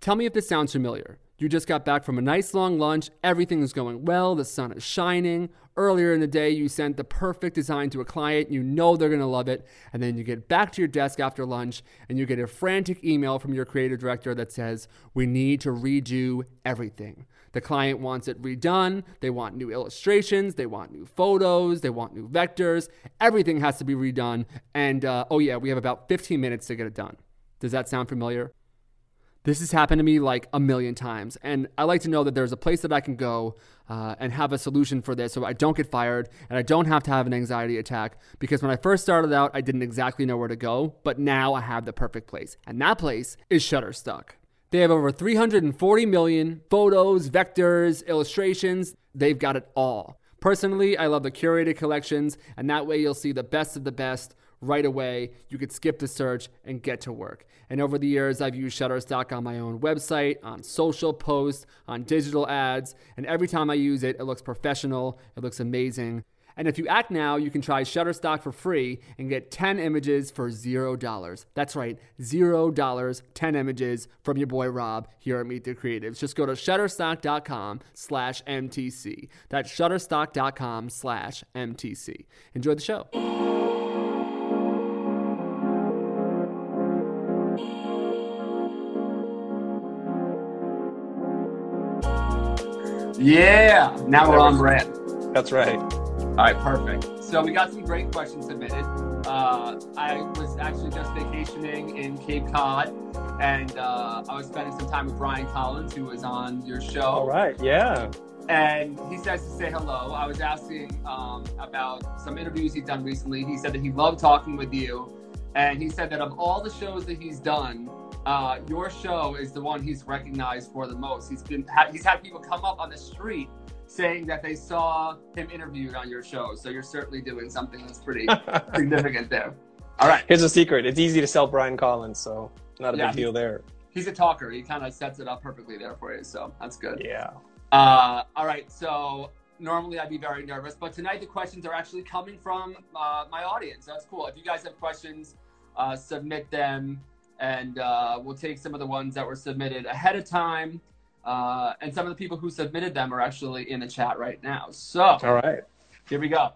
Tell me if this sounds familiar. You just got back from a nice long lunch, everything is going well, the sun is shining. Earlier in the day, you sent the perfect design to a client, you know they're gonna love it, and then you get back to your desk after lunch and you get a frantic email from your creative director that says, We need to redo everything. The client wants it redone, they want new illustrations, they want new photos, they want new vectors, everything has to be redone, and uh, oh yeah, we have about 15 minutes to get it done. Does that sound familiar? This has happened to me like a million times. And I like to know that there's a place that I can go uh, and have a solution for this so I don't get fired and I don't have to have an anxiety attack. Because when I first started out, I didn't exactly know where to go, but now I have the perfect place. And that place is Shutterstock. They have over 340 million photos, vectors, illustrations. They've got it all. Personally, I love the curated collections, and that way you'll see the best of the best right away. You could skip the search and get to work. And over the years, I've used Shutterstock on my own website, on social posts, on digital ads, and every time I use it, it looks professional, it looks amazing. And if you act now, you can try Shutterstock for free and get 10 images for $0. That's right, $0, 10 images from your boy Rob here at Meet the Creatives. Just go to shutterstock.com slash MTC. That's shutterstock.com slash MTC. Enjoy the show. Yeah, now we're on brand. That's right. All right, perfect. So we got some great questions submitted. Uh, I was actually just vacationing in Cape Cod, and uh, I was spending some time with Brian Collins, who was on your show. All right, yeah. And he says to say hello. I was asking um, about some interviews he's done recently. He said that he loved talking with you, and he said that of all the shows that he's done, uh, your show is the one he's recognized for the most. He's been he's had people come up on the street saying that they saw him interviewed on your show. So you're certainly doing something that's pretty significant there. All right. Here's a secret. It's easy to sell Brian Collins, so not a yeah, big deal there. He's a talker. He kind of sets it up perfectly there for you, so that's good. Yeah. Uh, all right. So normally I'd be very nervous, but tonight the questions are actually coming from uh, my audience. That's cool. If you guys have questions, uh, submit them and uh, we'll take some of the ones that were submitted ahead of time. Uh, and some of the people who submitted them are actually in the chat right now. So, all right, here we go.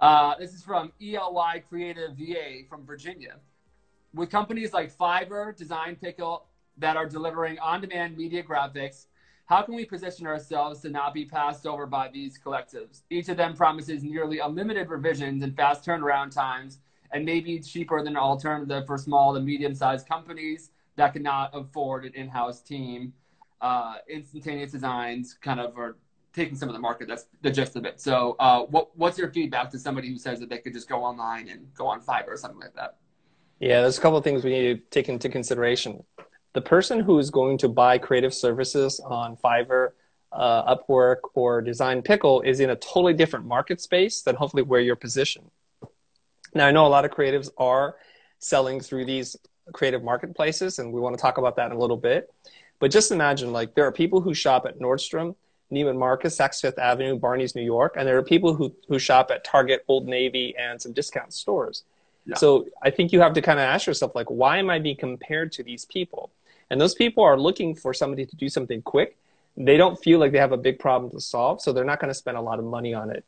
Uh, this is from ELY Creative VA from Virginia. With companies like Fiverr, Design Pickle that are delivering on demand media graphics, how can we position ourselves to not be passed over by these collectives? Each of them promises nearly unlimited revisions and fast turnaround times and maybe cheaper than an alternative for small to medium sized companies that cannot afford an in house team. Uh, instantaneous designs kind of are taking some of the market. That's the gist of it. So, uh, what, what's your feedback to somebody who says that they could just go online and go on Fiverr or something like that? Yeah, there's a couple of things we need to take into consideration. The person who is going to buy creative services on Fiverr, uh, Upwork, or Design Pickle is in a totally different market space than hopefully where you're positioned. Now, I know a lot of creatives are selling through these creative marketplaces, and we want to talk about that in a little bit. But just imagine, like, there are people who shop at Nordstrom, Neiman Marcus, Saks Fifth Avenue, Barney's New York, and there are people who, who shop at Target, Old Navy, and some discount stores. Yeah. So I think you have to kind of ask yourself, like, why am I being compared to these people? And those people are looking for somebody to do something quick. They don't feel like they have a big problem to solve, so they're not going to spend a lot of money on it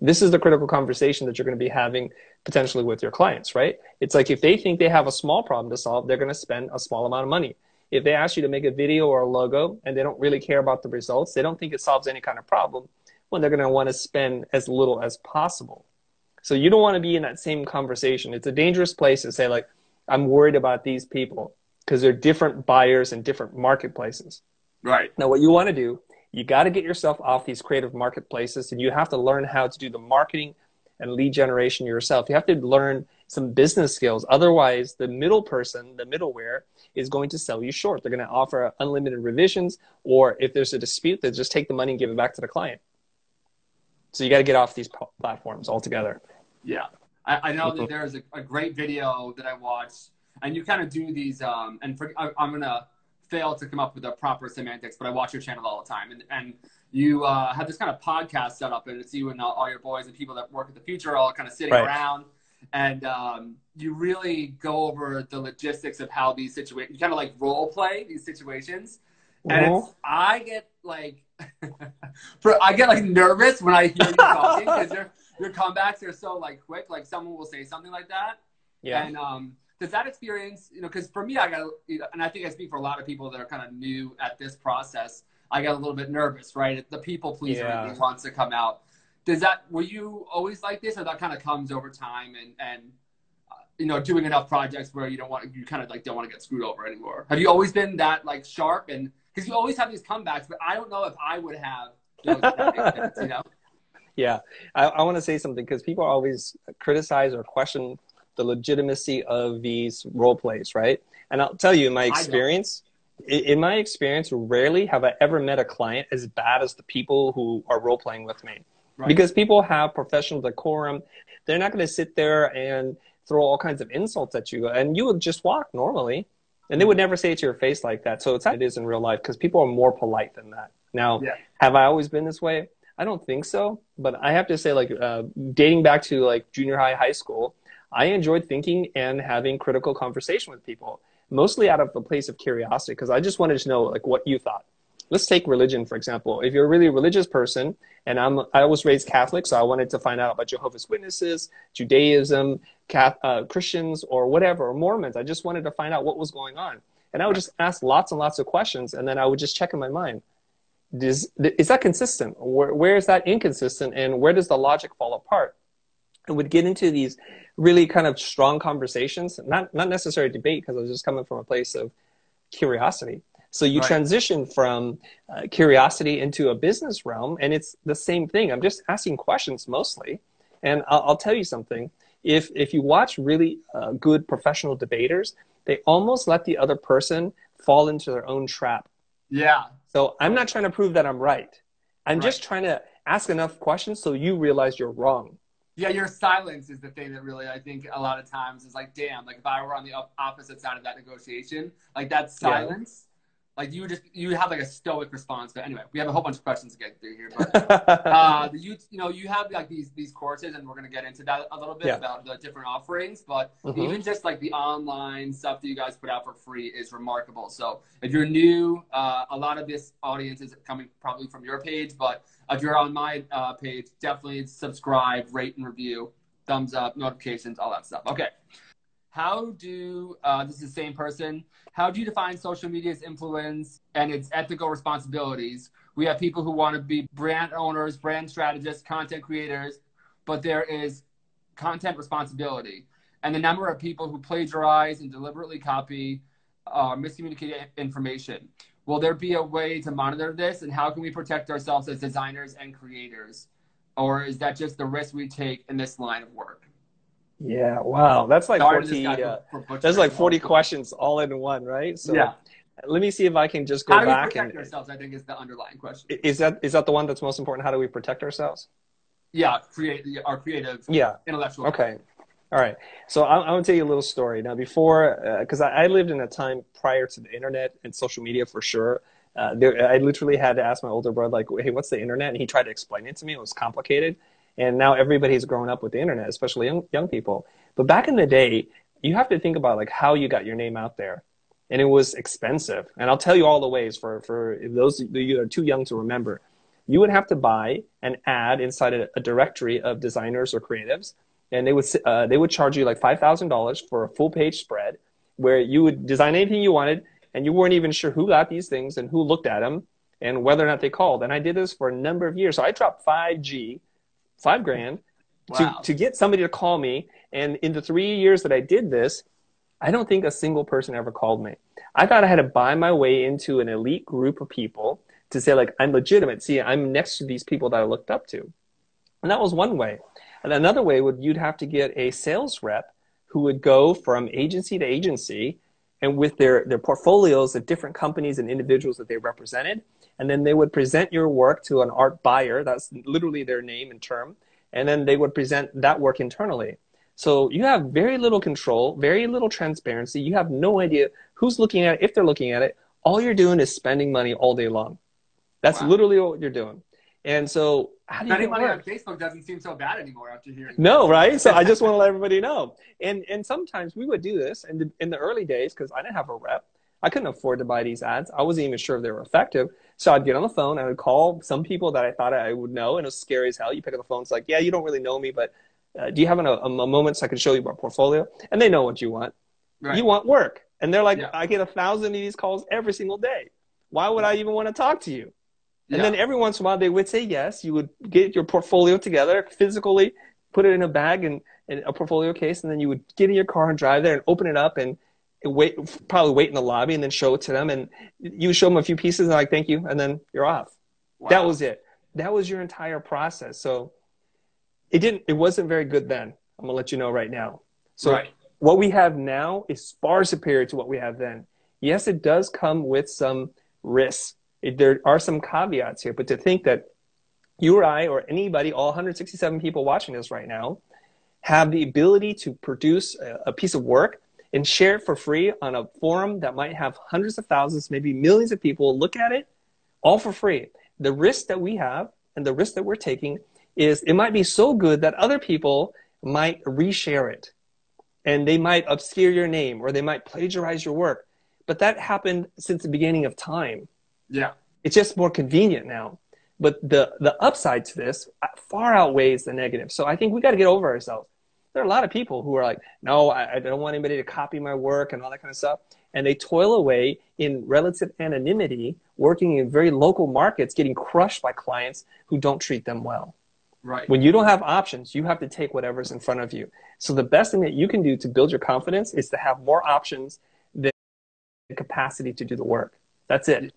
this is the critical conversation that you're going to be having potentially with your clients, right? It's like if they think they have a small problem to solve, they're going to spend a small amount of money. If they ask you to make a video or a logo and they don't really care about the results, they don't think it solves any kind of problem, well, they're going to want to spend as little as possible. So you don't want to be in that same conversation. It's a dangerous place to say, like, I'm worried about these people because they're different buyers in different marketplaces. Right. Now, what you want to do you got to get yourself off these creative marketplaces and you have to learn how to do the marketing and lead generation yourself. You have to learn some business skills. Otherwise, the middle person, the middleware, is going to sell you short. They're going to offer unlimited revisions, or if there's a dispute, they just take the money and give it back to the client. So you got to get off these platforms altogether. Yeah. I, I know that there's a, a, great video that I watched, and you kind of do these, um, and for, I, I'm going to fail to come up with the proper semantics, but I watch your channel all the time. And, and you uh, have this kind of podcast set up, and it's you and all your boys and people that work at the Futur all kind of sitting right. around. and um, you really go over the logistics of how these situations. You kind of like role play these situations, and it's, I get like, for I get like nervous when I hear you talking because your your comebacks are so like quick. Like someone will say something like that, Yeah. and um, does that experience, you know, because for me, I got, and I think I speak for a lot of people that are kind of new at this process. I got a little bit nervous, right? The people pleaser Yeah. wants to come out. Does that? Were you always like this, or that kind of comes over time and and uh, you know doing enough projects where you don't want you kind of like don't want to get screwed over anymore? Have you always been that like sharp and because you always have these comebacks, but I don't know if I would have those. if that makes sense, you know? Yeah, I, I want to say something because people always criticize or question the legitimacy of these role plays, right? And I'll tell you, in my experience, in my experience, rarely have I ever met a client as bad as the people who are role playing with me. Right. Because people have professional decorum. They're not going to sit there and throw all kinds of insults at you. And you would just walk normally. And they would never say it to your face like that. So it's how it is in real life because people are more polite than that. Now, Yeah. have I always been this way? I don't think so. But I have to say, like, uh, dating back to like junior high, high school, I enjoyed thinking and having critical conversation with people, mostly out of a place of curiosity because I just wanted to know like what you thought. Let's take religion for example. If you're a really religious person, and I'm I was raised Catholic, so I wanted to find out about Jehovah's Witnesses, Judaism, Cath, uh, Christians, or whatever, or Mormons. I just wanted to find out what was going on, and I would just ask lots and lots of questions, and then I would just check in my mind. Does, is that consistent? Where, where is that inconsistent, and where does the logic fall apart? And would get into these really kind of strong conversations, not not necessarily debate, because I was just coming from a place of curiosity. So you Right. transition from uh, curiosity into a business realm, and it's the same thing. I'm just asking questions mostly, and I'll, I'll tell you something. If if you watch really uh, good professional debaters, they almost let the other person fall into their own trap. Yeah. So I'm not trying to prove that I'm right. I'm Right. just trying to ask enough questions so you realize you're wrong. Yeah, your silence is the thing that really I think a lot of times is like, damn, like if I were on the opposite side of that negotiation, like that silence, like you just you have like a stoic response. But anyway, we have a whole bunch of questions to get through here. But uh, you you know you have like these these courses, and we're gonna get into that a little bit Yeah. about the different offerings. But Mhm. even just like the online stuff that you guys put out for free is remarkable. So if you're new, uh, a lot of this audience is coming probably from your page, but if you're on my uh, page, definitely subscribe, rate, and review, thumbs up, notifications, all that stuff. Okay. How do uh, this is the same person? How do you define social media's influence and its ethical responsibilities? We have people who want to be brand owners, brand strategists, content creators, but there is content responsibility. And the number of people who plagiarize and deliberately copy uh, miscommunicate information. Will there be a way to monitor this? And how can we protect ourselves as designers and creators? Or is that just the risk we take in this line of work? Yeah, wow, that's like Sorry 40. Uh, for- that's like. 40 questions all in one, right? So yeah. let me see if I can just go back. How do we back protect and ourselves? I think is the underlying question. is that is that the one that's most important? How do we protect ourselves? Yeah, create our creative Yeah. intellectual. Okay. All right. So I'm, I'm going to tell you a little story. Now, before, because I, I lived in a time prior to the internet and social media for sure. Uh, there, I literally had to ask my older brother, like, hey, what's the internet? And he tried to explain it to me. It was complicated. And now everybody's grown up with the internet, especially young, young people. But back in the day, you have to think about like how you got your name out there. And it was expensive. And I'll tell you all the ways for, for those of you that are too young to remember. You would have to buy an ad inside a, a directory of designers or creatives and they would uh, they would charge you like five thousand dollars for a full page spread, where you would design anything you wanted, and you weren't even sure who got these things and who looked at them and whether or not they called. And I did this for a number of years. So I dropped five G, five grand, Wow. to to get somebody to call me. And in the three years that I did this, I don't think a single person ever called me. I thought I had to buy my way into an elite group of people to say like I'm legitimate. See, I'm next to these people that I looked up to, and that was one way. And another way would you'd have to get a sales rep who would go from agency to agency and with their, their portfolios of different companies and individuals that they represented. And then they would present your work to an art buyer. That's literally their name and term. And then they would present that work internally. So you have very little control, very little transparency. You have no idea who's looking at it, if they're looking at it. All you're doing is spending money all day long. That's Wow. literally what you're doing. And so how do you Spending get money on? Facebook doesn't seem so bad anymore after hearing. No, right? So I just want to let everybody know. And and sometimes we would do this in the, in the early days because I didn't have a rep. I couldn't afford to buy these ads. I wasn't even sure if they were effective. So I'd get on the phone. I would call some people that I thought I would know, and it was scary as hell. You pick up the phone. It's like, yeah, you don't really know me, but uh, do you have an, a, a moment so I can show you my portfolio? And they know what you want. Right. You want work, and they're like, Yeah. I get a thousand of these calls every single day. Why would I even want to talk to you? And Yeah. then every once in a while they would say yes. You would get your portfolio together physically, put it in a bag and, and a portfolio case, and then you would get in your car and drive there and open it up and wait, probably wait in the lobby and then show it to them. And you show them a few pieces and like, thank you. And then you're off. Wow. That was it. That was your entire process. So it didn't, it wasn't very good then. I'm going to let you know right now. So right. what we have now is far superior to what we have then. Yes, it does come with some risks. It, there are some caveats here, but to think that you or I or anybody, all 167 people watching this right now, have the ability to produce a, a piece of work and share it for free on a forum that might have hundreds of thousands, maybe millions of people look at it, all for free. The risk that we have and the risk that we're taking is it might be so good that other people might reshare it and they might obscure your name or they might plagiarize your work. But that happened since the beginning of time. Yeah. It's just more convenient now. But the, the upside to this far outweighs the negative. So I think we got to get over ourselves. There are a lot of people who are like, no, I, I don't want anybody to copy my work and all that kind of stuff. And they toil away in relative anonymity, working in very local markets, getting crushed by clients who don't treat them well. Right. When you don't have options, you have to take whatever's in front of you. So the best thing that you can do to build your confidence is to have more options than the capacity to do the work. That's it.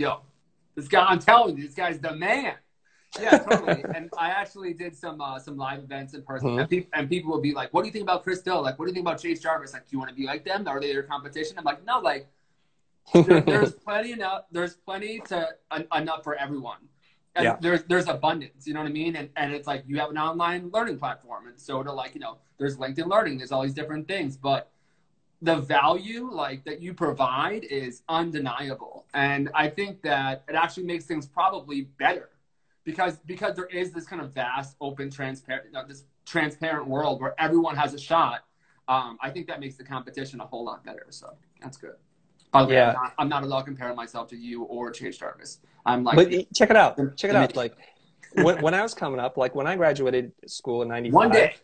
Yo, this guy, I'm telling you, this guy's the man. Yeah, totally. and I actually did some uh, some live events in person, Mhm. and, peop and people would be like, "What do you think about Chris Do? Like, what do you think about Chase Jarvis? Like, do you want to be like them? Are they your competition?" I'm like, "No, like, there, there's plenty enough. There's plenty to en- enough for everyone. And Yeah. there's there's abundance. You know what I mean? And and it's like you have an online learning platform, and so to like you know, there's LinkedIn Learning. There's all these different things, but the value like that you provide is undeniable and i think that it actually makes things probably better because because there is this kind of vast open transparent you know, this transparent world where everyone has a shot um, i think that makes the competition a whole lot better so that's good by the way, Yeah. I'm, not, I'm not allowed comparing myself to you or chase jarvis i'm like but check it out. Check it out. Like when, when I was coming up, like when I graduated school in 95. one day.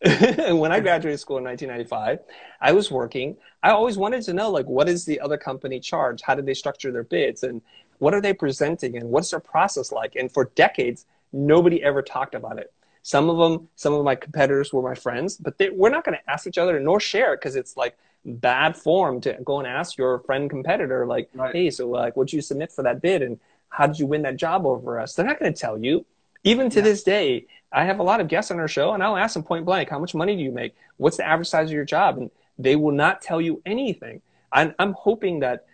when I graduated school in 1995, I was working. I always wanted to know, like, what is the other company charge? How did they structure their bids? And what are they presenting? And what's their process like? And for decades, nobody ever talked about it. Some of them, some of my competitors were my friends, but they, we're not going to ask each other nor share it because it's like bad form to go and ask your friend competitor, like, Right. hey, so like, what'd you submit for that bid? And how did you win that job over us? They're not going to tell you. Even to Yeah. this day, I have a lot of guests on our show, and I'll ask them point blank, how much money do you make? What's the average size of your job? And they will not tell you anything. I'm, I'm hoping that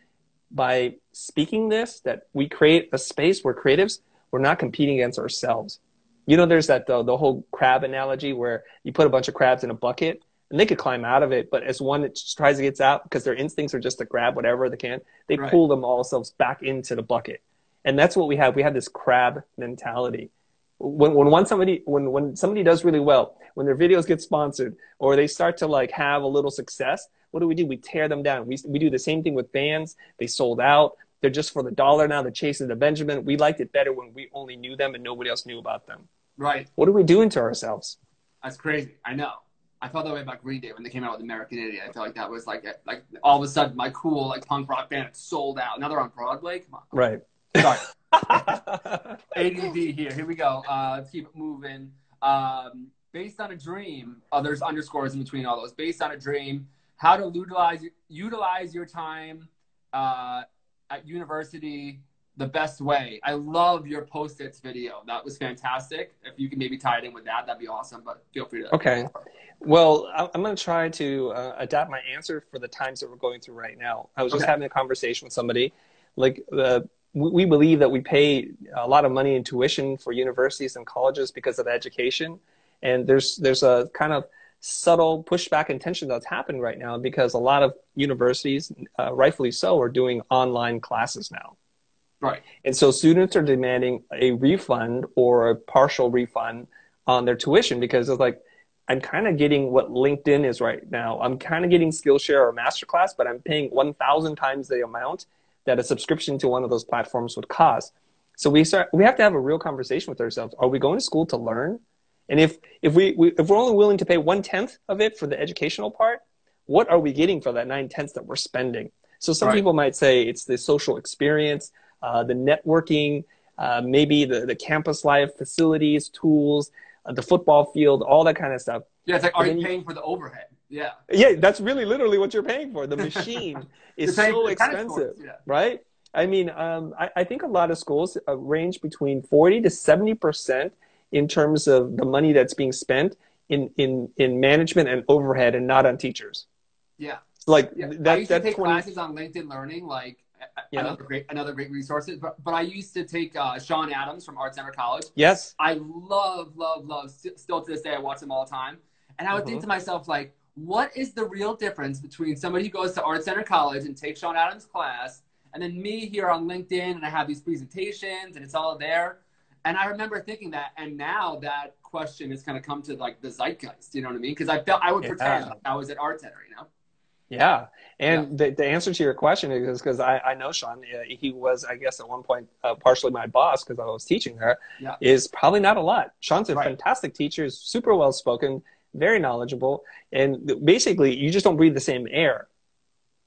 by speaking this, that we create a space where creatives, we're not competing against ourselves. You know, there's that the, the whole crab analogy where you put a bunch of crabs in a bucket and they could climb out of it, but as one that tries to get out because their instincts are just to grab whatever they can, they Right. pull them all themselves back into the bucket. And that's what we have. We have this crab mentality. When, when one somebody when, when somebody does really well, when their videos get sponsored or they start to like have a little success, what do we do? We tear them down. We, we do the same thing with bands. They sold out. They're just for the dollar now. They're chasing the Benjamin. We liked it better when we only knew them and nobody else knew about them. right What are we doing to ourselves? That's crazy. I know. I felt that way about Green Day when they came out with American Idiot. I felt like that was like like all of a sudden my cool like punk rock band sold out. Now they're on Broadway. Come on. Right. Sorry. ADD here. Here we go. Uh, let's keep it moving. Um, based on a dream. Oh, there's underscores in between all those. Based on a dream. How to utilize utilize your time uh, at university the best way. I love your post-its video. That was fantastic. If you can maybe tie it in with that, that'd be awesome. But feel free to. Okay. Well, I'm going to try to uh, adapt my answer for the times that we're going through right now. I was just having a conversation with somebody. Like, uh, we, we believe that we pay a lot of money in tuition for universities and colleges because of education, and there's there's a kind of subtle pushback and tension that's happened right now because a lot of universities, uh, rightfully so, are doing online classes now. Right. And so students are demanding a refund or a partial refund on their tuition because it's like, I'm kind of getting what LinkedIn is right now. I'm kind of getting Skillshare or Masterclass, but I'm paying 1,000 times the amount that a subscription to one of those platforms would cost. So we start, we have to have a real conversation with ourselves. Are we going to school to learn? And if, if we, we if we're only willing to pay one tenth of it for the educational part, what are we getting for that nine tenths that we're spending? So some right. people might say it's the social experience, uh, the networking, uh, maybe the, the campus life facilities, tools, uh, the football field, all that kind of stuff. Yeah, it's like, are you paying for the overhead? Yeah. Yeah, that's really literally what you're paying for. The machine is so expensive, yeah. right? I mean, um, I, I, think a lot of schools uh, range between 40 to 70% in terms of the money that's being spent in, in, in management and overhead and not on teachers. Yeah. Like yeah. that, I used to take 20... classes on LinkedIn Learning, like yeah. another great another great resource. But, but I used to take uh, Sean Adams from Art Center College. Yes. I love, love, love. St- still to this day, I watch him all the time. And I would mm-hmm. think to myself, like, what is the real difference between somebody who goes to Art Center College and takes Sean Adams' class, and then me here on LinkedIn and I have these presentations and it's all there. And I remember thinking that, and now that question has kind of come to like the zeitgeist. You know what I mean? Because I felt I would pretend like I was at Art Center. You know. Yeah. And yeah. The, the answer to your question is because I, I know Sean, he was, I guess, at one point uh, partially my boss because I was teaching there. Yeah. Is probably not a lot. Sean's a right. fantastic teacher, is super well spoken, very knowledgeable, and basically you just don't breathe the same air.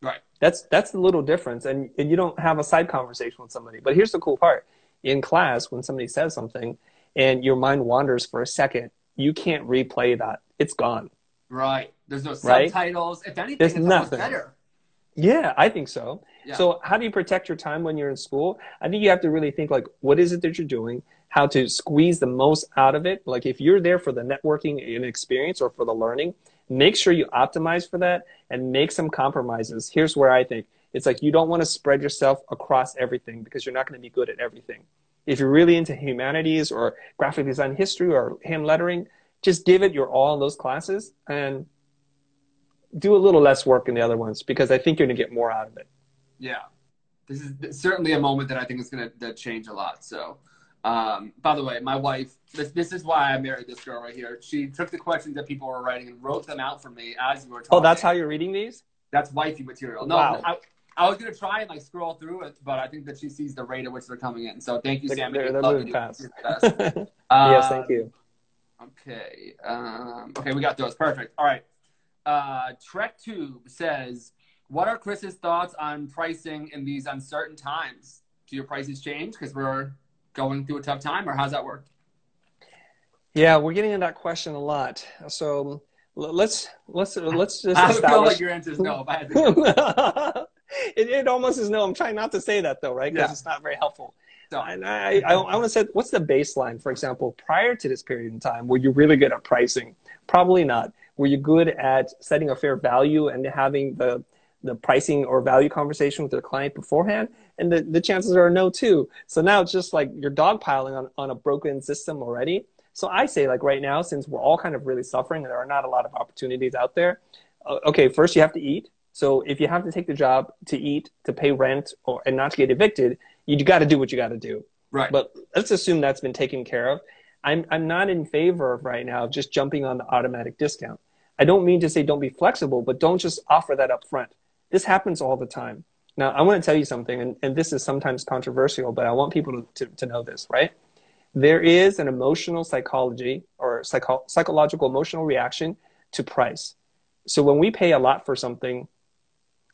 Right. That's that's the little difference, and, and you don't have a side conversation with somebody. But here's the cool part: in class, when somebody says something, and your mind wanders for a second, you can't replay that. It's gone. Right. There's no subtitles. Right? If anything, There's it's nothing. better. Yeah, I think so. Yeah. So how do you protect your time when you're in school? I think you have to really think like, what is it that you're doing? How to squeeze the most out of it? Like if you're there for the networking and experience or for the learning, make sure you optimize for that and make some compromises. Here's where I think it's like you don't want to spread yourself across everything because you're not going to be good at everything. If you're really into humanities or graphic design history or hand lettering, just give it your all in those classes and do a little less work in the other ones because I think you're going to get more out of it. Yeah. This is certainly a moment that I think is going to change a lot. So, um, by the way, my wife, this, this is why I married this girl right here. She took the questions that people were writing and wrote them out for me as you were talking. Oh, that's how you're reading these? That's wifey material. No, wow. I, I was gonna try and like scroll through it, but I think that she sees the rate at which they're coming in. So thank you, Sam. They're, they're moving fast. um, yes, thank you. Okay. Um, okay, we got those. Perfect. All right. Uh, TrekTube says, "What are Chris's thoughts on pricing in these uncertain times? Do your prices change because we're going through a tough time, or how's that work?" Yeah, we're getting into that question a lot. So let's let's let's just. I establish... feel like your answer is no. If I had to it, it almost is no. I'm trying not to say that though, right? Because yeah. it's not very helpful. So, and I, I, I want to say, what's the baseline, for example, prior to this period in time? Were you really good at pricing? Probably not. Were you good at setting a fair value and having the the pricing or value conversation with your client beforehand? And the, the chances are no too. So now it's just like you're dogpiling on, on a broken system already. So I say like right now, since we're all kind of really suffering and there are not a lot of opportunities out there, uh, okay, first you have to eat. So if you have to take the job to eat, to pay rent, or and not to get evicted, you got to do what you got to do. Right. But let's assume that's been taken care of. I'm I'm not in favor of right now of just jumping on the automatic discount. I don't mean to say don't be flexible, but don't just offer that up front. This happens all the time. Now, I want to tell you something, and, and this is sometimes controversial, but I want people to, to, to know this, right? There is an emotional psychology or psycho- psychological emotional reaction to price. So when we pay a lot for something,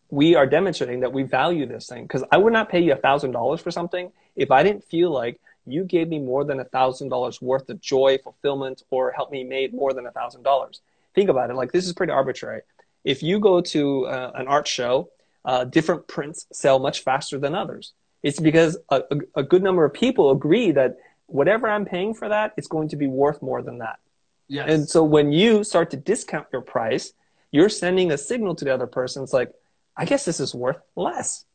we are demonstrating that we value this thing. Because I would not pay you a thousand dollars for something if I didn't feel like you gave me more than a thousand dollars worth of joy, fulfillment, or helped me make more than a thousand dollars. Think about it. Like this is pretty arbitrary. If you go to uh, an art show, uh, different prints sell much faster than others. It's because a, a, a good number of people agree that whatever I'm paying for that, it's going to be worth more than that. Yes. And so when you start to discount your price, you're sending a signal to the other person. It's like, I guess this is worth less.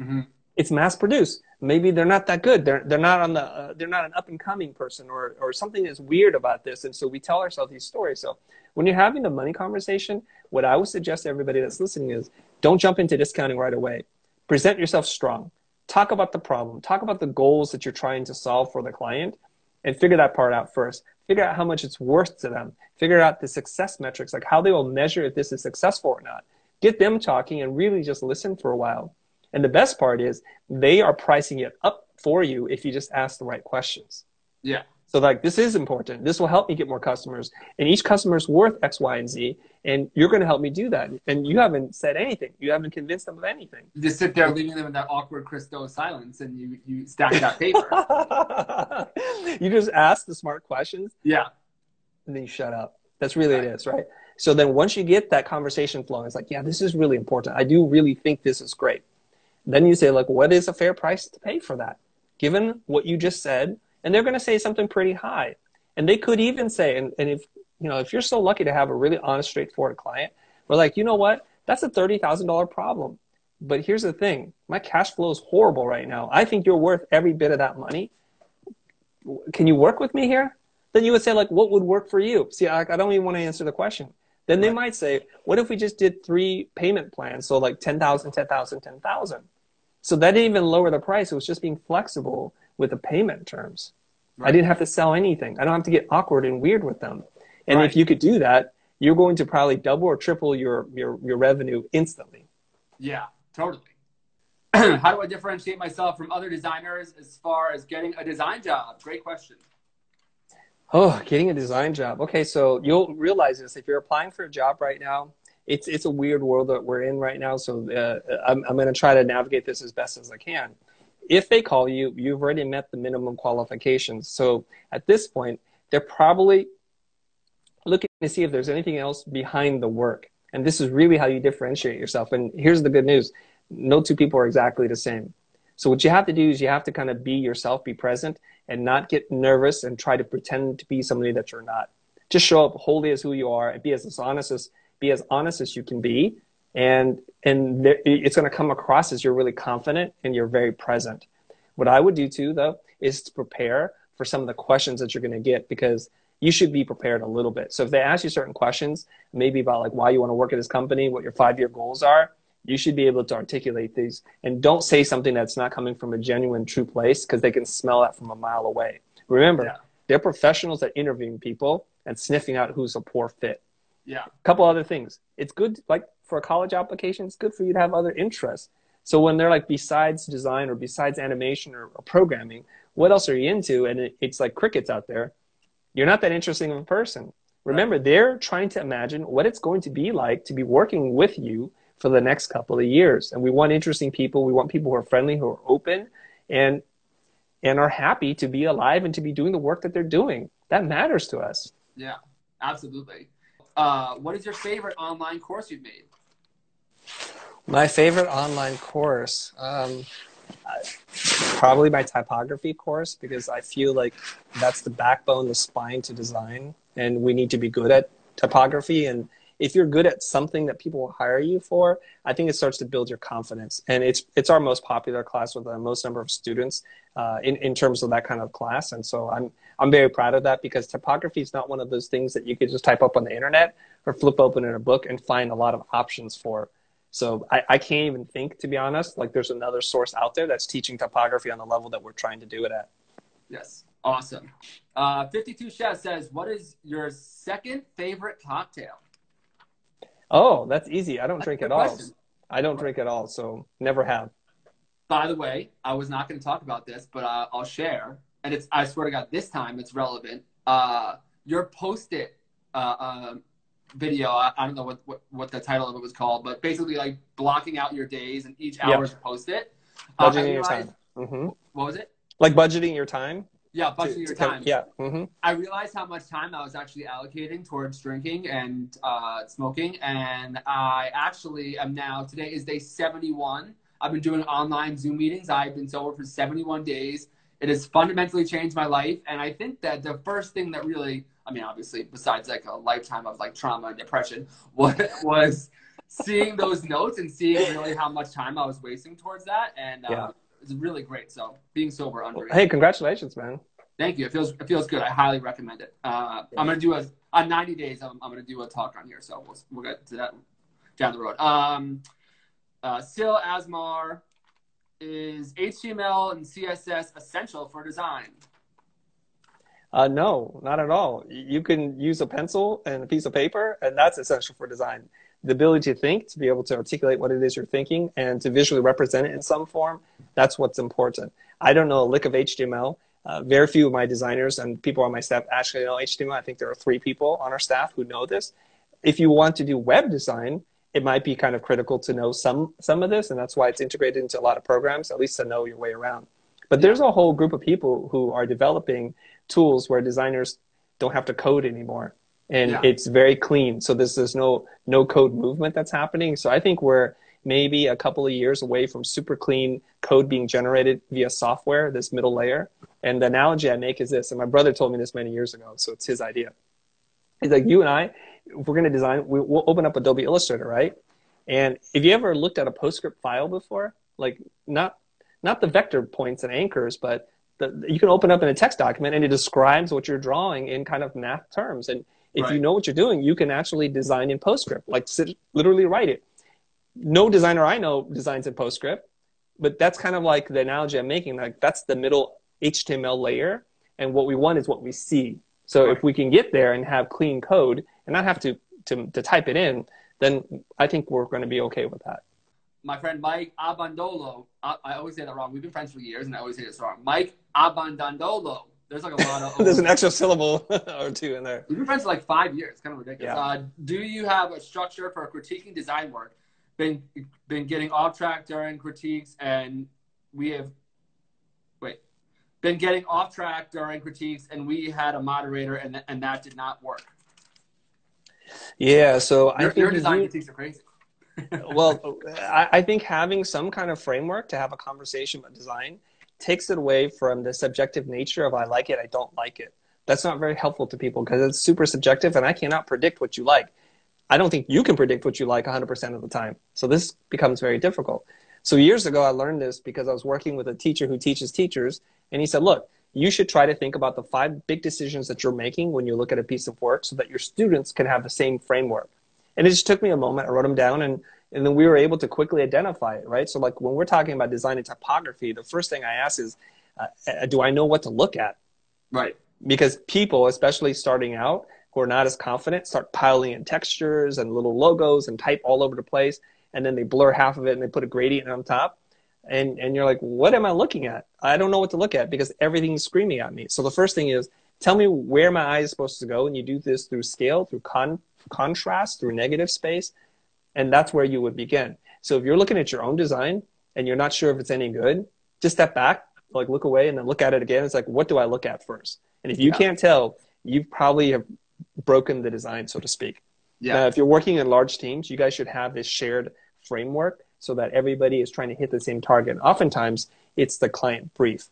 Mm-hmm. It's mass produced. Maybe they're not that good. They're they're not on the uh, they're not an up and coming person or or something is weird about this. And so we tell ourselves these stories. So when you're having the money conversation, what I would suggest to everybody that's listening is don't jump into discounting right away. Present yourself strong. talk about the problem, talk about the goals that you're trying to solve for the client, and figure that part out first. Figure out how much it's worth to them. Figure out the success metrics, like how they will measure if this is successful or not. Get them talking and really just listen for a while. And the best part is they are pricing it up for you if you just ask the right questions. Yeah. So like this is important. This will help me get more customers, and each customer is worth X, Y, and Z, and you're going to help me do that. And you haven't said anything. You haven't convinced them of anything. You just sit there, leaving them in that awkward Chris Do silence, and you you stack that paper. you just ask the smart questions. Yeah. And then you shut up. That's really right. it is, right? So then once you get that conversation flowing, it's like, yeah, this is really important. I do really think this is great. Then you say, like, what is a fair price to pay for that? Given what you just said, and they're going to say something pretty high. And they could even say, and, and if you know, if you're so lucky to have a really honest, straightforward client, we're like, you know what? That's a thirty thousand dollar problem. But here's the thing: my cash flow is horrible right now. I think you're worth every bit of that money. Can you work with me here? Then you would say, like, what would work for you? See, I, I don't even want to answer the question. Then they right. might say, what if we just did three payment plans? So like 10,000, 10,000, 10,000. So that didn't even lower the price. It was just being flexible with the payment terms. Right. I didn't have to sell anything. I don't have to get awkward and weird with them. And right. if you could do that, you're going to probably double or triple your your, your revenue instantly. Yeah, totally. How do I differentiate myself from other designers as far as getting a design job? Great question. Oh, getting a design job. Okay, so you'll realize this if you're applying for a job right now. It's it's a weird world that we're in right now. So uh, I'm I'm going to try to navigate this as best as I can if they call you, you've already met the minimum qualifications. So at this point, they're probably looking to see if there's anything else behind the work. And this is really how you differentiate yourself. And here's the good news no two people are exactly the same. So what you have to do is you have to kind of be yourself, be present, and not get nervous and try to pretend to be somebody that you're not. Just show up wholly as who you are and be as honest as be as honest as you can be and and there, it's going to come across as you're really confident and you're very present. What I would do too, though, is to prepare for some of the questions that you're going to get because you should be prepared a little bit. So if they ask you certain questions, maybe about like why you want to work at this company, what your five year goals are, you should be able to articulate these and don't say something that's not coming from a genuine, true place because they can smell that from a mile away. Remember, yeah. they're professionals at interviewing people and sniffing out who's a poor fit. Yeah. A couple other things. It's good, like for a college application, it's good for you to have other interests. So when they're like besides design or besides animation or, or programming, what else are you into? And it, it's like crickets out there. You're not that interesting of a person. Remember, they're trying to imagine what it's going to be like to be working with you for the next couple of years. And we want interesting people. We want people who are friendly, who are open, and and are happy to be alive and to be doing the work that they're doing. That matters to us. Yeah, absolutely. Uh, what is your favorite online course you've made? My favorite online course, um, probably my typography course because I feel like that's the backbone, the spine to design, and we need to be good at typography. And if you're good at something that people will hire you for, I think it starts to build your confidence. And it's it's our most popular class with the most number of students uh, in in terms of that kind of class. And so I'm I'm very proud of that because typography is not one of those things that you could just type up on the internet or flip open in a book and find a lot of options for. So I, I can't even think, to be honest, like there's another source out there that's teaching typography on the level that we're trying to do it at. Yes. Awesome. Uh, 52 Chef says, what is your second favorite cocktail? Oh, that's easy. I don't that's drink at all. I don't drink at all, so never have. By the way, I was not going to talk about this, but uh, I'll share. And it's, I swear to God, this time it's relevant. Uh, your post-it uh, um, video. I, I don't know what, what, what the title of it was called, but basically like blocking out your days and each hour yep. to post it. Uh, budgeting uh, your time. Mm-hmm. What was it? Like budgeting your time. Yeah, budgeting to, your to time. Yeah. Mm-hmm. I realized how much time I was actually allocating towards drinking and uh, smoking, and I actually am now. Today is day seventy-one. I've been doing online Zoom meetings. I've been sober for seventy-one days. It has fundamentally changed my life, and I think that the first thing that really I mean, obviously, besides like a lifetime of like trauma and depression, what was seeing those notes and seeing really how much time I was wasting towards that, and uh, yeah. it's really great. So being sober under. Hey, congratulations, man! Thank you. It feels it feels good. I highly recommend it. Uh, I'm gonna do a on 90 days. I'm, I'm gonna do a talk on here, so we'll we'll get to that down the road. Um, uh, Sil Asmar is HTML and CSS essential for design? Uh, no, not at all. You can use a pencil and a piece of paper, and that's essential for design. The ability to think, to be able to articulate what it is you're thinking, and to visually represent it in some form, that's what's important. I don't know a lick of HTML. Uh, very few of my designers and people on my staff actually know HTML. I think there are three people on our staff who know this. If you want to do web design, it might be kind of critical to know some some of this, and that's why it's integrated into a lot of programs, at least to know your way around. But there's a whole group of people who are developing tools where designers don't have to code anymore. And yeah. it's very clean. So this is no no code movement that's happening. So i think we're maybe a couple of years away from super clean code being generated via software this middle layer. And the analogy i make is this and my brother told me this many years ago so it's his idea. He's like you and i if we're going to design we'll open up adobe illustrator right? And if you ever looked at a postscript file before like not not the vector points and anchors but the, you can open up in a text document and it describes what you're drawing in kind of math terms. And if right. you know what you're doing, you can actually design in PostScript, like sit, literally write it. No designer I know designs in PostScript, but that's kind of like the analogy I'm making. Like that's the middle HTML layer, and what we want is what we see. So right. if we can get there and have clean code and not have to, to, to type it in, then I think we're going to be okay with that my friend Mike Abandolo. I, I, always say that wrong. We've been friends for years, and I always say this wrong. Mike Abandandolo. There's like a lot of. There's an extra syllable or two in there. We've been friends for like five years. It's kind of ridiculous. Yeah. Uh, do you have a structure for critiquing design work? Been been getting off track during critiques, and we have wait been getting off track during critiques, and we had a moderator, and and that did not work. Yeah, so your, I think your design critiques are crazy well, I, think having some kind of framework to have a conversation about design takes it away from the subjective nature of I like it, I don't like it. That's not very helpful to people because it's super subjective and I cannot predict what you like. I don't think you can predict what you like 100% of the time. So this becomes very difficult. So years ago, I learned this because I was working with a teacher who teaches teachers, and he said, look, you should try to think about the five big decisions that you're making when you look at a piece of work so that your students can have the same framework. And it just took me a moment. I wrote them down and and then we were able to quickly identify it, right? So like when we're talking about design and typography, the first thing I ask is, uh, uh, do I know what to look at? Right. Because people, especially starting out, who are not as confident, start piling in textures and little logos and type all over the place, and then they blur half of it and they put a gradient on top. And, and you're like, what am I looking at? I don't know what to look at because everything's screaming at me. So the first thing is, tell me where my eye is supposed to go. And you do this through scale, through con- contrast, through negative space. And that's where you would begin. So if you're looking at your own design and you're not sure if it's any good, just step back, like look away and then look at it again. It's like, what do I look at first? And if you yeah. can't tell, you probably have broken the design, so to speak. Yeah. Now, if you're working in large teams, you guys should have this shared framework so that everybody is trying to hit the same target. Oftentimes, it's the client brief.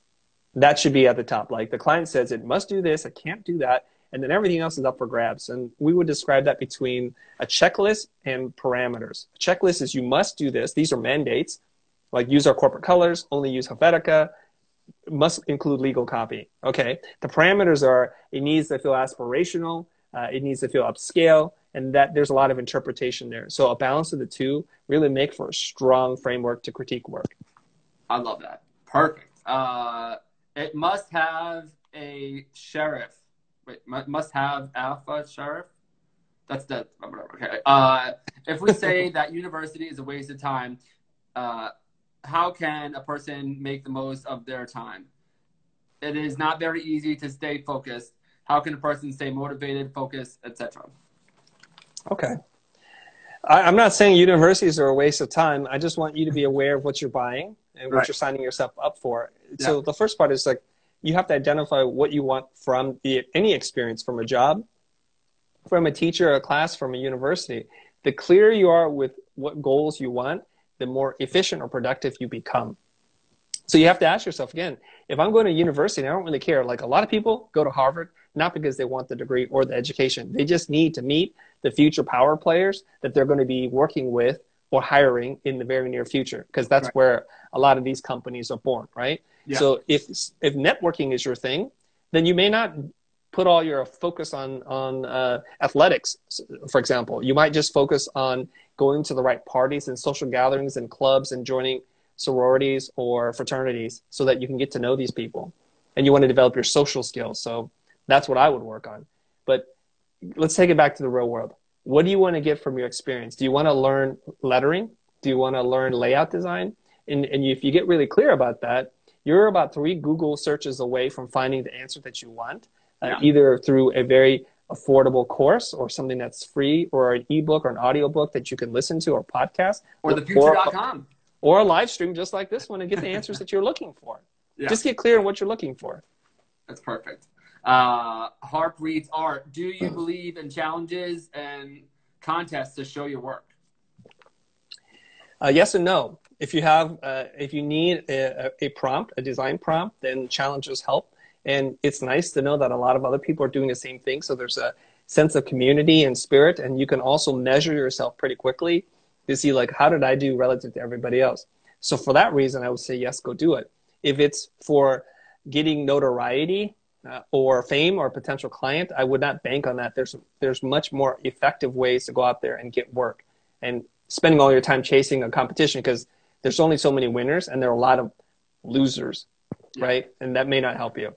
That should be at the top. Like the client says, it must do this, it can't do that and then everything else is up for grabs. And we would describe that between a checklist and parameters. A checklist is you must do this. These are mandates, like use our corporate colors, only use Helvetica, must include legal copy. Okay. The parameters are it needs to feel aspirational, uh, it needs to feel upscale, and that there's a lot of interpretation there. So a balance of the two really make for a strong framework to critique work. I love that. Perfect. Uh, it must have a serif wait, must have alpha serif. That's the okay. Uh, if we say that university is a waste of time, uh, how can a person make the most of their time? It is not very easy to stay focused. How can a person stay motivated, focused, etc.? Okay. I, am not saying universities are a waste of time. I just want you to be aware of what you're buying and what right. you're signing yourself up for. Yeah. So the first part is like you have to identify what you want from the, any experience from a job, from a teacher, a class, from a university. The clearer you are with what goals you want, the more efficient or productive you become. So you have to ask yourself again, if I'm going to university, I don't really care. Like a lot of people go to Harvard, not because they want the degree or the education. They just need to meet the future power players that they're going to be working with or hiring in the very near future, because that's right. where a lot of these companies are born, right? Yeah. So if if networking is your thing, then you may not put all your focus on on uh, athletics, for example. You might just focus on going to the right parties and social gatherings and clubs and joining sororities or fraternities so that you can get to know these people and you want to develop your social skills. So that's what I would work on. But let's take it back to the real world. What do you want to get from your experience? Do you want to learn lettering? Do you want to learn layout design? And, and if you get really clear about that, you're about three Google searches away from finding the answer that you want, uh, yeah. either through a very affordable course or something that's free or an ebook or an audiobook that you can listen to or podcast or thefutur.com or, or a live stream just like this one and get the answers that you're looking for. Yeah. Just get clear on what you're looking for. That's perfect. Uh, Harp reads art. Do you believe in challenges and contests to show your work? Uh, yes and no. If you have, uh, if you need a, a, prompt, a design prompt, then challenges help. And it's nice to know that a lot of other people are doing the same thing. So there's a sense of community and spirit, and you can also measure yourself pretty quickly to see like how did I do relative to everybody else. So for that reason, I would say yes, go do it. If it's for getting notoriety uh, or fame or a potential client, I would not bank on that. There's there's much more effective ways to go out there and get work and spending all your time chasing a competition because there's only so many winners and there are a lot of losers, yeah. right? And that may not help you.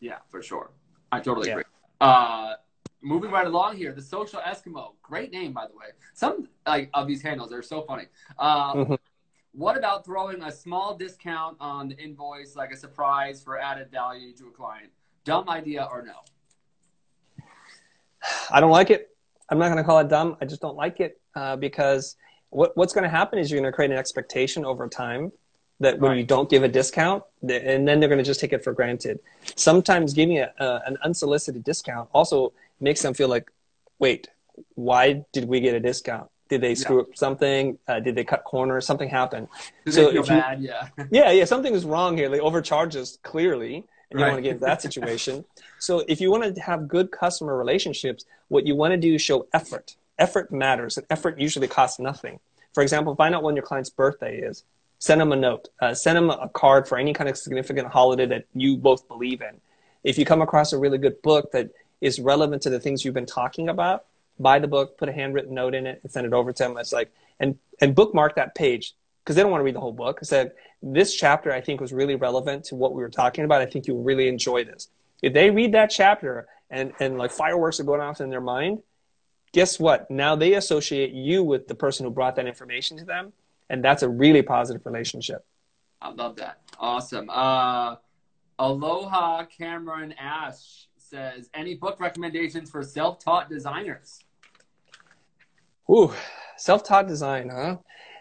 Yeah, for sure. I totally yeah. agree. Uh, moving right along here, the social Eskimo. Great name, by the way. Some like of these handles are so funny. Uh, mm-hmm. What about throwing a small discount on the invoice, like a surprise for added value to a client? Dumb idea or no? I don't like it. I'm not going to call it dumb. I just don't like it uh, because what, what's going to happen is you're going to create an expectation over time that when right. you don't give a discount, and then they're going to just take it for granted. Sometimes giving a, uh, an unsolicited discount also makes them feel like, wait, why did we get a discount? Did they screw yeah. up something? Uh, did they cut corners? Something happened. Did so they feel bad? You, yeah. yeah, yeah. Something is wrong here. They overcharge us clearly, and right. you want to get into that situation. so if you want to have good customer relationships, what you want to do is show effort. Effort matters, and effort usually costs nothing. For example, find out when your client's birthday is. Send them a note. Uh, send them a card for any kind of significant holiday that you both believe in. If you come across a really good book that is relevant to the things you've been talking about, buy the book, put a handwritten note in it, and send it over to them. It's like and and bookmark that page because they don't want to read the whole book. I said this chapter I think was really relevant to what we were talking about. I think you'll really enjoy this. If they read that chapter and and like fireworks are going off in their mind, guess what? Now they associate you with the person who brought that information to them, and that's a really positive relationship. I love that. Awesome. Uh, Aloha Cameron Ash says, any book recommendations for self-taught designers? Ooh, self-taught design, huh?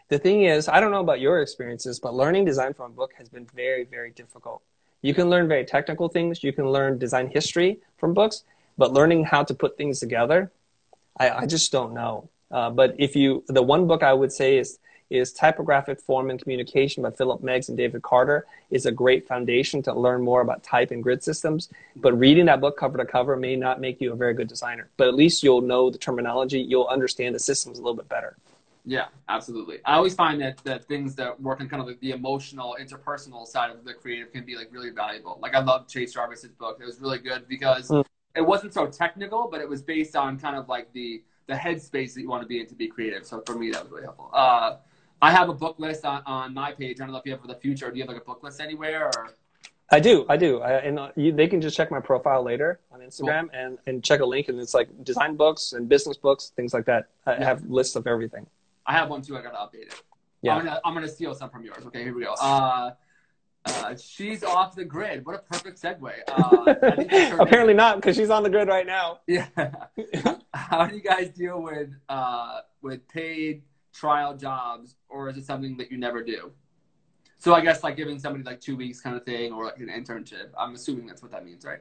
The thing is, I don't know about your experiences, but learning design from a book has been very, very difficult. You can learn very technical things. You can learn design history from books, but learning how to put things together, I, I just don't know. Uh, but if you, the one book I would say is is Typographic Form and Communication by Philip Meggs and David Carter is a great foundation to learn more about type and grid systems. But reading that book cover to cover may not make you a very good designer. But at least you'll know the terminology, you'll understand the systems a little bit better. Yeah, absolutely. I always find that that things that work on kind of like the emotional, interpersonal side of the creative can be like really valuable. Like I love Chase Jarvis's book. It was really good because mm. it wasn't so technical, but it was based on kind of like the the headspace that you want to be in to be creative. So for me, that was really helpful. Uh, I have a book list on, on my page. I don't know if you have for the Futur. Do you have like a book list anywhere? Or? I do, I do, I, and uh, you, they can just check my profile later on Instagram cool. and, and check a link, and it's like design books and business books, things like that. I yeah. have lists of everything. I have one too. I gotta update it. Yeah, I'm gonna, I'm gonna steal some from yours. Okay, here we go. Uh, uh, she's off the grid. What a perfect segue. Uh, Apparently not, because she's on the grid right now. Yeah. How do you guys deal with uh, with paid trial jobs, or is it something that you never do? So I guess like giving somebody like two weeks kind of thing, or like an internship. I'm assuming that's what that means, right?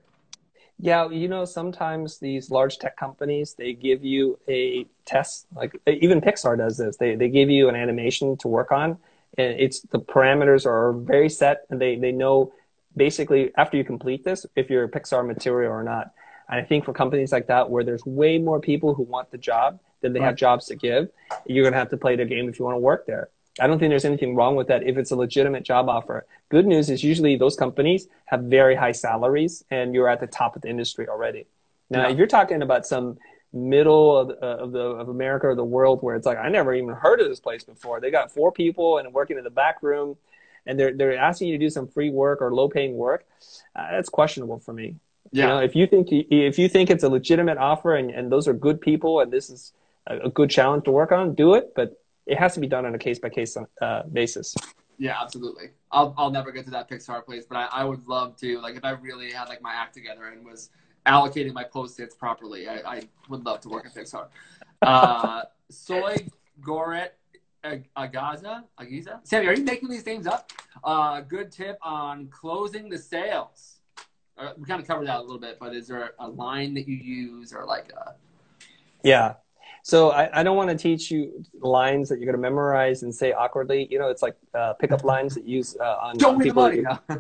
Yeah, you know, sometimes these large tech companies they give you a test, like even Pixar does this. They they give you an animation to work on, and it's the parameters are very set, and they they know basically after you complete this if you're a Pixar material or not. And I think for companies like that, where there's way more people who want the job, than they right. have jobs to give. You're going to have to play their game if you want to work there. I don't think there's anything wrong with that if it's a legitimate job offer. Good news is usually those companies have very high salaries and you're at the top of the industry already. Now, yeah. if you're talking about some middle of, uh, of, the of America or the world where it's like I never even heard of this place before. They got four people and working in the back room. and they're they're asking you to do some free work or low paying work, uh, that's questionable for me. Yeah. You know, if you think if you think it's a legitimate offer and, and those are good people and this is a, a good challenge to work on, do it. But it has to be done on a case by case basis. Yeah, absolutely. I'll I'll never get to that Pixar place, but I, I would love to. Like if I really had like my act together and was allocating my post-its properly, I, I would love to work at Pixar. Uh, Soy Goret Agaza, Agiza. Sammy, are you making these names up? Uh, good tip on closing the sales. Uh, we kind of covered that a little bit, but is there a line that you use or like a? Yeah. So I, I don't want to teach you lines that you're going to memorize and say awkwardly. You know, it's like uh, pickup lines that you use uh, on Don't people.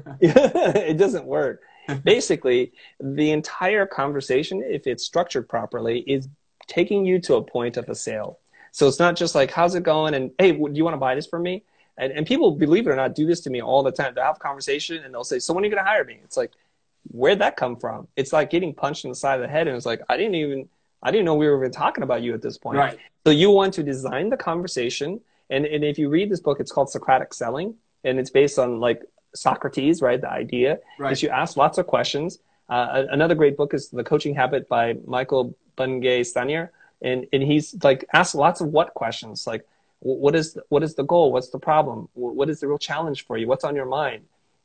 it doesn't work. Basically, the entire conversation, if it's structured properly, is taking you to a point of a sale. So it's not just like, how's it going? And hey, do you want to buy this from me? And, and people, believe it or not, do this to me all the time. They'll have a conversation and they'll say, so when are you going to hire me? It's like, where'd that come from? It's like getting punched in the side of the head. And it's like, I didn't even, I didn't know we were even talking about you at this point. Right. So you want to design the conversation. And, and if you read this book, it's called Socratic Selling. And it's based on like Socrates, right? The idea Right. is you ask lots of questions. Uh, another great book is The Coaching Habit by Michael Bungay Stanier. And, and he's like asked lots of what questions, like what is what is the goal? What's the problem? What is the real challenge for you? What's on your mind?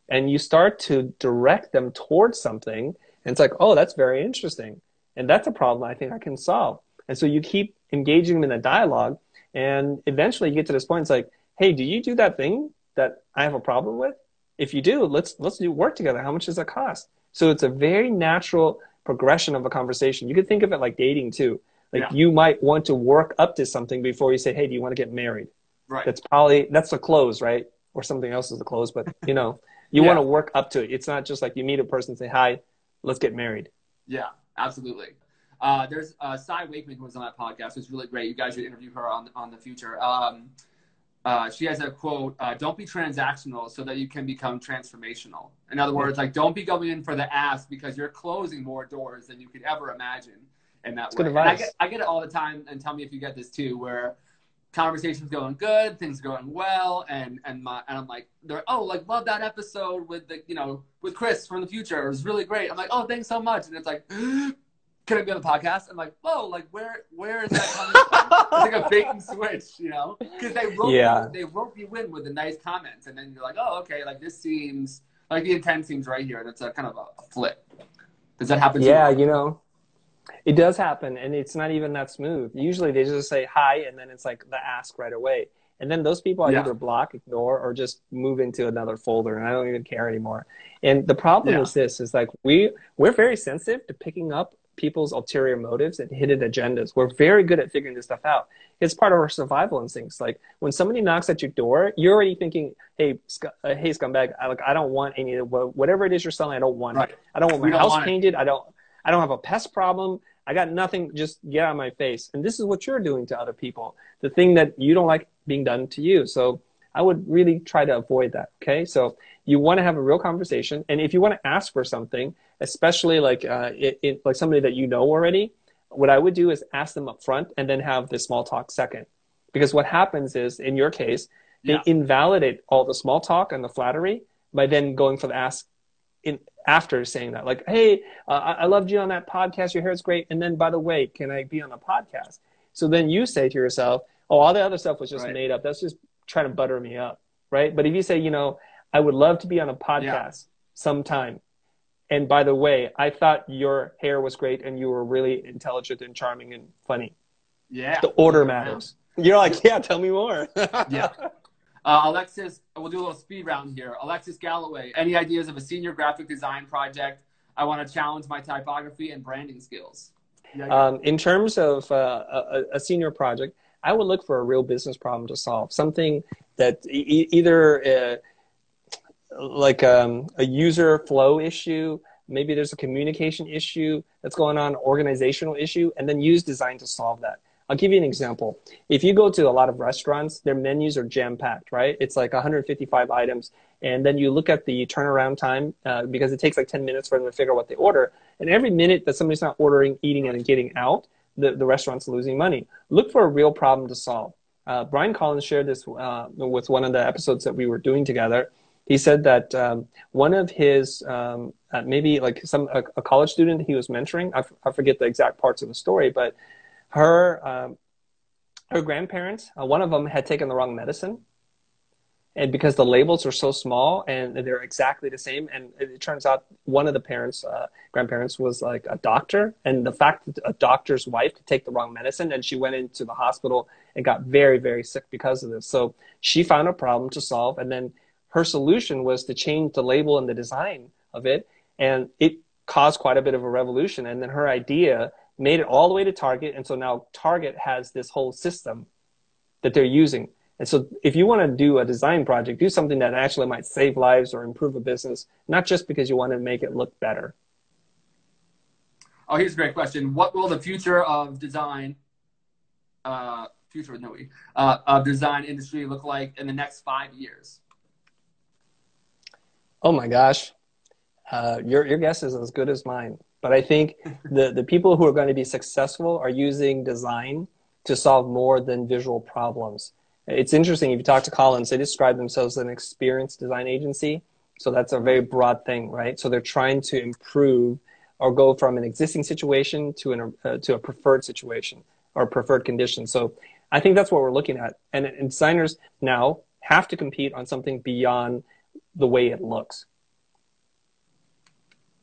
And you start to direct them towards something, and it's like, oh, that's very interesting, and that's a problem I think I can solve. And so you keep engaging them in a dialogue, and eventually you get to this point. It's like, hey, do you do that thing that I have a problem with? If you do, let's let's do work together. How much does that cost? So it's a very natural progression of a conversation. You could think of it like dating too. Like Yeah. you might want to work up to something before you say, "Hey, do you want to get married?" Right. That's probably that's the close, right? Or something else is the close, but you know, you Yeah. want to work up to it. It's not just like you meet a person and say, "Hi, let's get married." Yeah, absolutely. Uh, there's uh, Cy Wakeman who was on that podcast. It's really great. You guys should interview her on on the Futur. Um, uh, she has a quote: uh, "Don't be transactional so that you can become transformational." In other words, like don't be going in for the ask because you're closing more doors than you could ever imagine. In that That's way, I get I get it all the time. And tell me if you get this too, where conversations going good, things going well, and and my and I'm like, they're oh like love that episode with the you know with Chris from the Futur. It was really great. I'm like, oh thanks so much, and it's like. Can I be on the podcast? I'm like, whoa, like where where is that coming from? it's like a bait and switch, you know? Because they rope Yeah. you, they rope you in with the nice comments, and then you're like, oh, okay, like this seems like the intent seems right here, and it's a kind of a, a flip. Does that happen? to Yeah, you? you know, it does happen, and it's not even that smooth. Usually, they just say hi, and then it's like the ask right away. And then those people I Yeah. either block, ignore, or just move into another folder, and I don't even care anymore. And the problem Yeah. is this: is like we we're very sensitive to picking up people's ulterior motives and hidden agendas. We're very good at figuring this stuff out. It's part of our survival instincts. Like when somebody knocks at your door, you're already thinking, "Hey, sc- uh, hey, scumbag! I, like I don't want any of whatever it is you're selling. I don't want Right. it. I don't want my don't house want it. painted. I don't. I don't have a pest problem. I got nothing. Just get out of my face. And this is what you're doing to other people. The thing that you don't like being done to you. So I would really try to avoid that. Okay. So you want to have a real conversation. And if you want to ask for something, especially like, uh, it, it, like somebody that you know already, what I would do is ask them up front and then have the small talk second. Because what happens is, in your case, they Yeah. invalidate all the small talk and the flattery by then going for the ask in after saying that like hey uh, I, I loved you on that podcast. Your hair is great. And then by the way can i be on the podcast? So then you say to yourself oh all the other stuff was just Right. made up. That's just trying to butter me up right? But if you say you know i would love to be on a podcast sometime. And by the way i thought your hair was great and you were really intelligent and charming and funny. Yeah. the order matters. You're like yeah tell me more. Yeah. Uh, Alexis, we'll do a little speed round here. Alexis Galloway, any ideas of a senior graphic design project? I want to challenge my typography and branding skills. Um, in terms of uh, a, a senior project, I would look for a real business problem to solve. Something that e- either uh, like um, a user flow issue, maybe there's a communication issue that's going on, organizational issue, and then use design to solve that. I'll give you an example. If you go to a lot of restaurants, their menus are jam packed, right? It's like 155 items. And then you look at the turnaround time uh, because it takes like 10 minutes for them to figure out what they order. And every minute that somebody's not ordering, eating, and getting out, the, the restaurant's losing money. Look for a real problem to solve. Uh, Brian Collins shared this uh, with one of the episodes that we were doing together. He said that um, one of his um, uh, maybe like some a, a, college student he was mentoring. I, f- I forget the exact parts of the story, but her um, her grandparents, uh, one of them had taken the wrong medicine, and because the labels are so small and they're exactly the same and it turns out one of the parents uh, grandparents was like a doctor. And the fact that a doctor's wife could take the wrong medicine and she went into the hospital and got very very sick because of this. So she found a problem to solve. And then her solution was to change the label and the design of it. And it caused quite a bit of a revolution. And then her idea made it all the way to target and so now target has this whole system that they're using and so if you want to do a design project, do something that actually might save lives or improve a business, not just because you want to make it look better. Oh, here's a great question. What will the future of design, uh, future with no e, uh, of design industry look like in the next five years? Oh my gosh, uh, your your guess is as good as mine. But I think the the people who are going to be successful are using design to solve more than visual problems it's interesting if you talk to Collins, they describe themselves as an experienced design agency. So that's a very broad thing, right? So they're trying to improve or go from an existing situation to an uh, to a preferred situation or preferred condition. So I think that's what we're looking at. And, and designers now have to compete on something beyond the way it looks.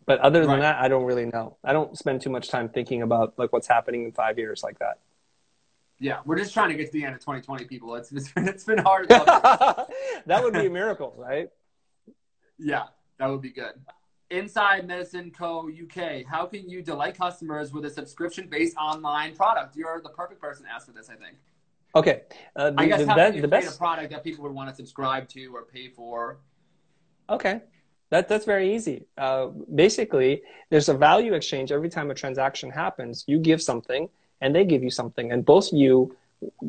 But other than right. that, I don't really know. I don't spend too much time thinking about like what's happening in five years like that. Yeah, we're just trying to get to the end of 2020, people. It's, it's been, it's been hard. that would be a miracle, right? Yeah, that would be good. Inside Medicine Co. UK, how can you delight customers with a subscription based online product? You're the perfect person to ask for this, I think. Okay. Uh, the, I guess the, how be- the best a product that people would want to subscribe to or pay for. Okay. That, that's very easy. Uh, basically, there's a value exchange every time a transaction happens. You give something, and they give you something, and both you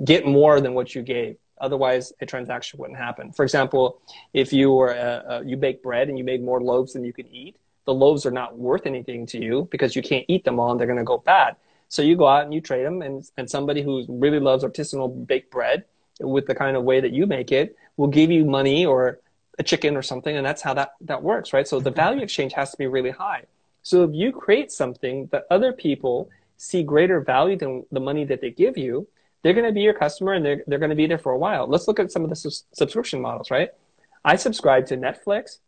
get more than what you gave. Otherwise, a transaction wouldn't happen. For example, if you were uh, uh, you bake bread and you made more loaves than you could eat, the loaves are not worth anything to you because you can't eat them all and they're going to go bad. So you go out and you trade them, and, and somebody who really loves artisanal baked bread with the kind of way that you make it will give you money or a chicken or something, and that's how that, that works, right? So the value exchange has to be really high. So if you create something that other people see greater value than the money that they give you, they're going to be your customer and they're, they're going to be there for a while. Let's look at some of the su- subscription models, right? I subscribe to Netflix,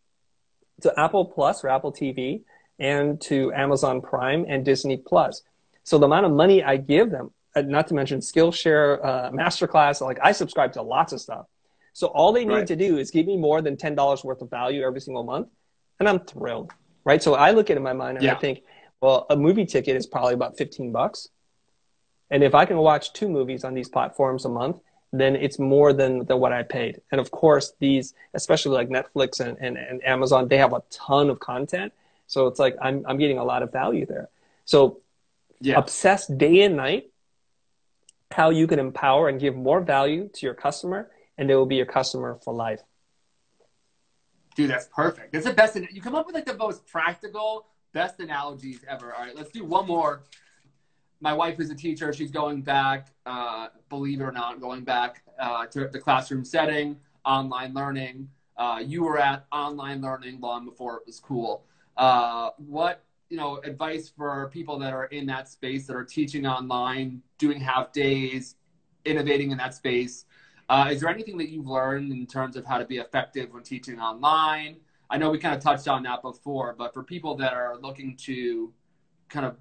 to Apple Plus or Apple TV, and to Amazon Prime and Disney Plus. So the amount of money I give them, uh, not to mention Skillshare, uh, Masterclass, like I subscribe to lots of stuff. So all they need right. to do is give me more than $10 worth of value every single month, and I'm thrilled, right? So I look at it in my mind and yeah. I think, well, a movie ticket is probably about 15 bucks. And if I can watch two movies on these platforms a month, then it's more than, than what I paid. And of course, these, especially like Netflix and, and, and Amazon, they have a ton of content. So it's like I'm, I'm getting a lot of value there. So yeah. obsess day and night how you can empower and give more value to your customer, and they will be your customer for life. Dude, that's perfect. That's the best. You come up with like the most practical, best analogies ever. All right, let's do one more. My wife is a teacher. She's going back, uh, believe it or not, going back uh, to the classroom setting, online learning. Uh, you were at online learning long before it was cool. Uh, what you know advice for people that are in that space that are teaching online, doing half days, innovating in that space? Uh, is there anything that you've learned in terms of how to be effective when teaching online? I know we kind of touched on that before, but for people that are looking to kind of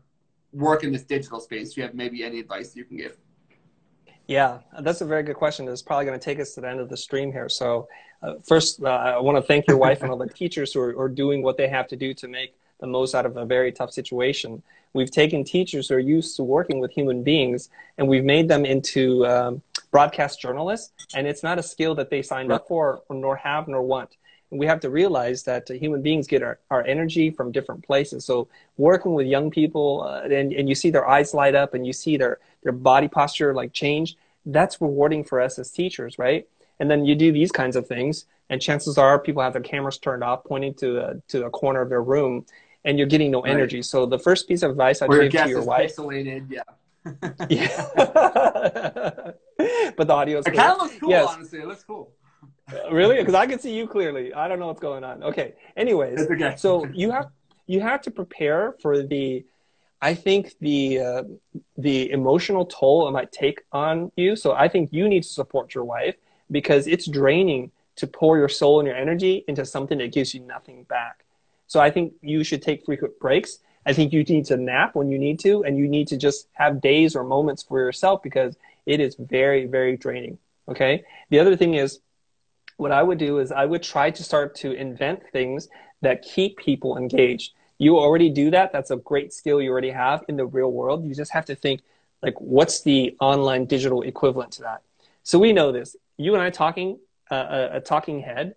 work in this digital space, do you have maybe any advice you can give? Yeah, that's a very good question. It's probably going to take us to the end of the stream here. So, uh, first, uh, I want to thank your wife and all the teachers who are, are, doing what they have to do to make the most out of a very tough situation. We've taken teachers who are used to working with human beings and we've made them into um, broadcast journalists, and it's not a skill that they signed up for, nor have, nor want And we have to realize that uh, human beings get our, our energy from different places. So working with young people uh, and, and you see their eyes light up and you see their, their body posture like change, that's rewarding for us as teachers, right? And then you do these kinds of things and chances are people have their cameras turned off pointing to the, to the corner of their room and you're getting no right. energy. So the first piece of advice I'd give to your wife. Isolated, yeah. yeah. but the audio is It kind of looks cool, yes. honestly. It looks cool really? Because I can see you clearly. I don't know what's going on. Okay. Anyways, okay. so you have you have to prepare for the. I think the uh, the emotional toll it might take on you. So I think you need to support your wife because it's draining to pour your soul and your energy into something that gives you nothing back. So I think you should take frequent breaks. I think you need to nap when you need to, and you need to just have days or moments for yourself because it is very, very draining. Okay. The other thing is, what I would do is I would try to start to invent things that keep people engaged. You already do that. That's a great skill you already have in the real world. You just have to think, like, what's the online digital equivalent to that? So we know this. You and I talking, uh, a, a talking head,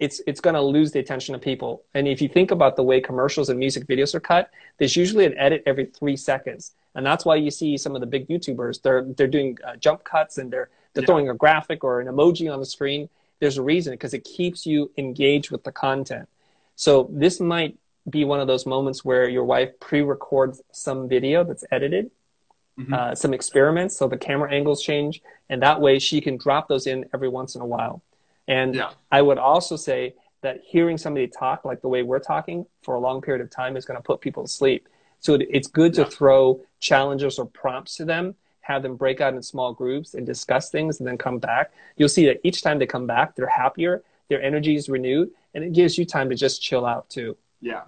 it's it's going to lose the attention of people. And if you think about the way commercials and music videos are cut, there's usually an edit every three seconds, and that's why you see some of the big YouTubers they're they're doing uh, jump cuts and they're they're yeah. throwing a graphic or an emoji on the screen. There's a reason because it keeps you engaged with the content. So this might be one of those moments where your wife pre-records some video that's edited, mm-hmm. uh, some experiments, so the camera angles change, and that way she can drop those in every once in a while. And yeah. I would also say that hearing somebody talk like the way we're talking for a long period of time is going to put people to sleep. So it's good to throw challenges or prompts to them, have them break out in small groups and discuss things and then come back. You'll see that each time they come back, they're happier, their energy is renewed, and it gives you time to just chill out too. Yeah.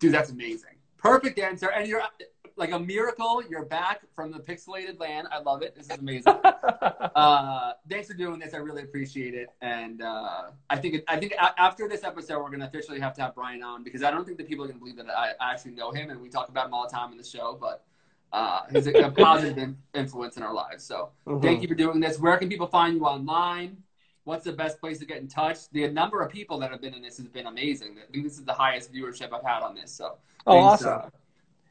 Dude, that's amazing. Perfect answer. And you're like a miracle. You're back from the pixelated land. I love it. This is amazing. uh, thanks for doing this. I really appreciate it. And uh, I think it, I think after this episode, we're gonna officially have to have Brian on because I don't think that people are gonna believe that I, I actually know him and we talk about him all the time in the show. But uh, he's a, a positive influence in our lives. So mm-hmm. thank you for doing this. Where can people find you online? What's the best place to get in touch? The number of people that have been in this has been amazing. I think this is the highest viewership I've had on this. So, oh, thanks, awesome.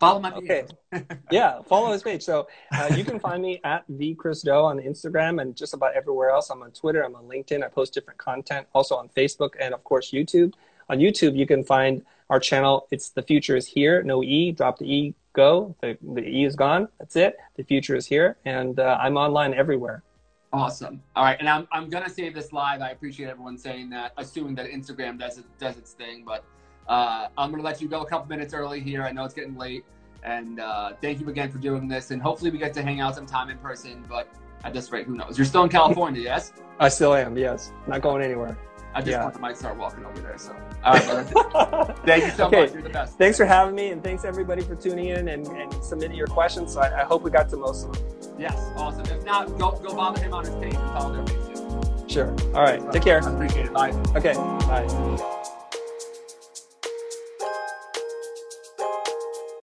Follow my page. Okay. yeah, follow his page. So uh, you can find me at the Chris Do on Instagram and just about everywhere else. I'm on Twitter. I'm on LinkedIn. I post different content. Also on Facebook and of course YouTube. On YouTube, you can find our channel. It's the Futur is here. No e. Drop the e. Go. The, the e is gone. That's it. The future is here, and uh, I'm online everywhere. Awesome. All right, and I'm I'm gonna save this live. I appreciate everyone saying that, assuming that Instagram does it does its thing, but. Uh, I'm going to let you go a couple minutes early here. I know it's getting late. And uh, thank you again for doing this. And hopefully we get to hang out sometime in person. But at this rate, who knows? You're still in California, yes? I still am, yes. Not going anywhere. I just yeah. might start walking over there. So, all right, thank you so okay. much. You're the best. Thanks for having me, and thanks everybody for tuning in and, and submitting your questions. So I, I, hope we got to most of them. Yes, awesome. If not, go go bother him on his page and follow their page. Too. Sure. All right. Take care. I appreciate it. Bye. Okay. Bye.